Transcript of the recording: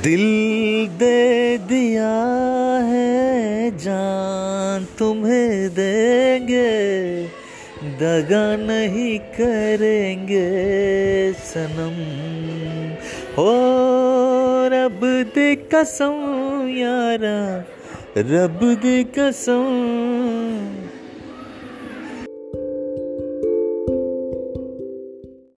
दिल दे दिया है, जान तुम्हें देंगे, दगा नहीं करेंगे सनम। हो रब दे कसम यारा, रब दे कसम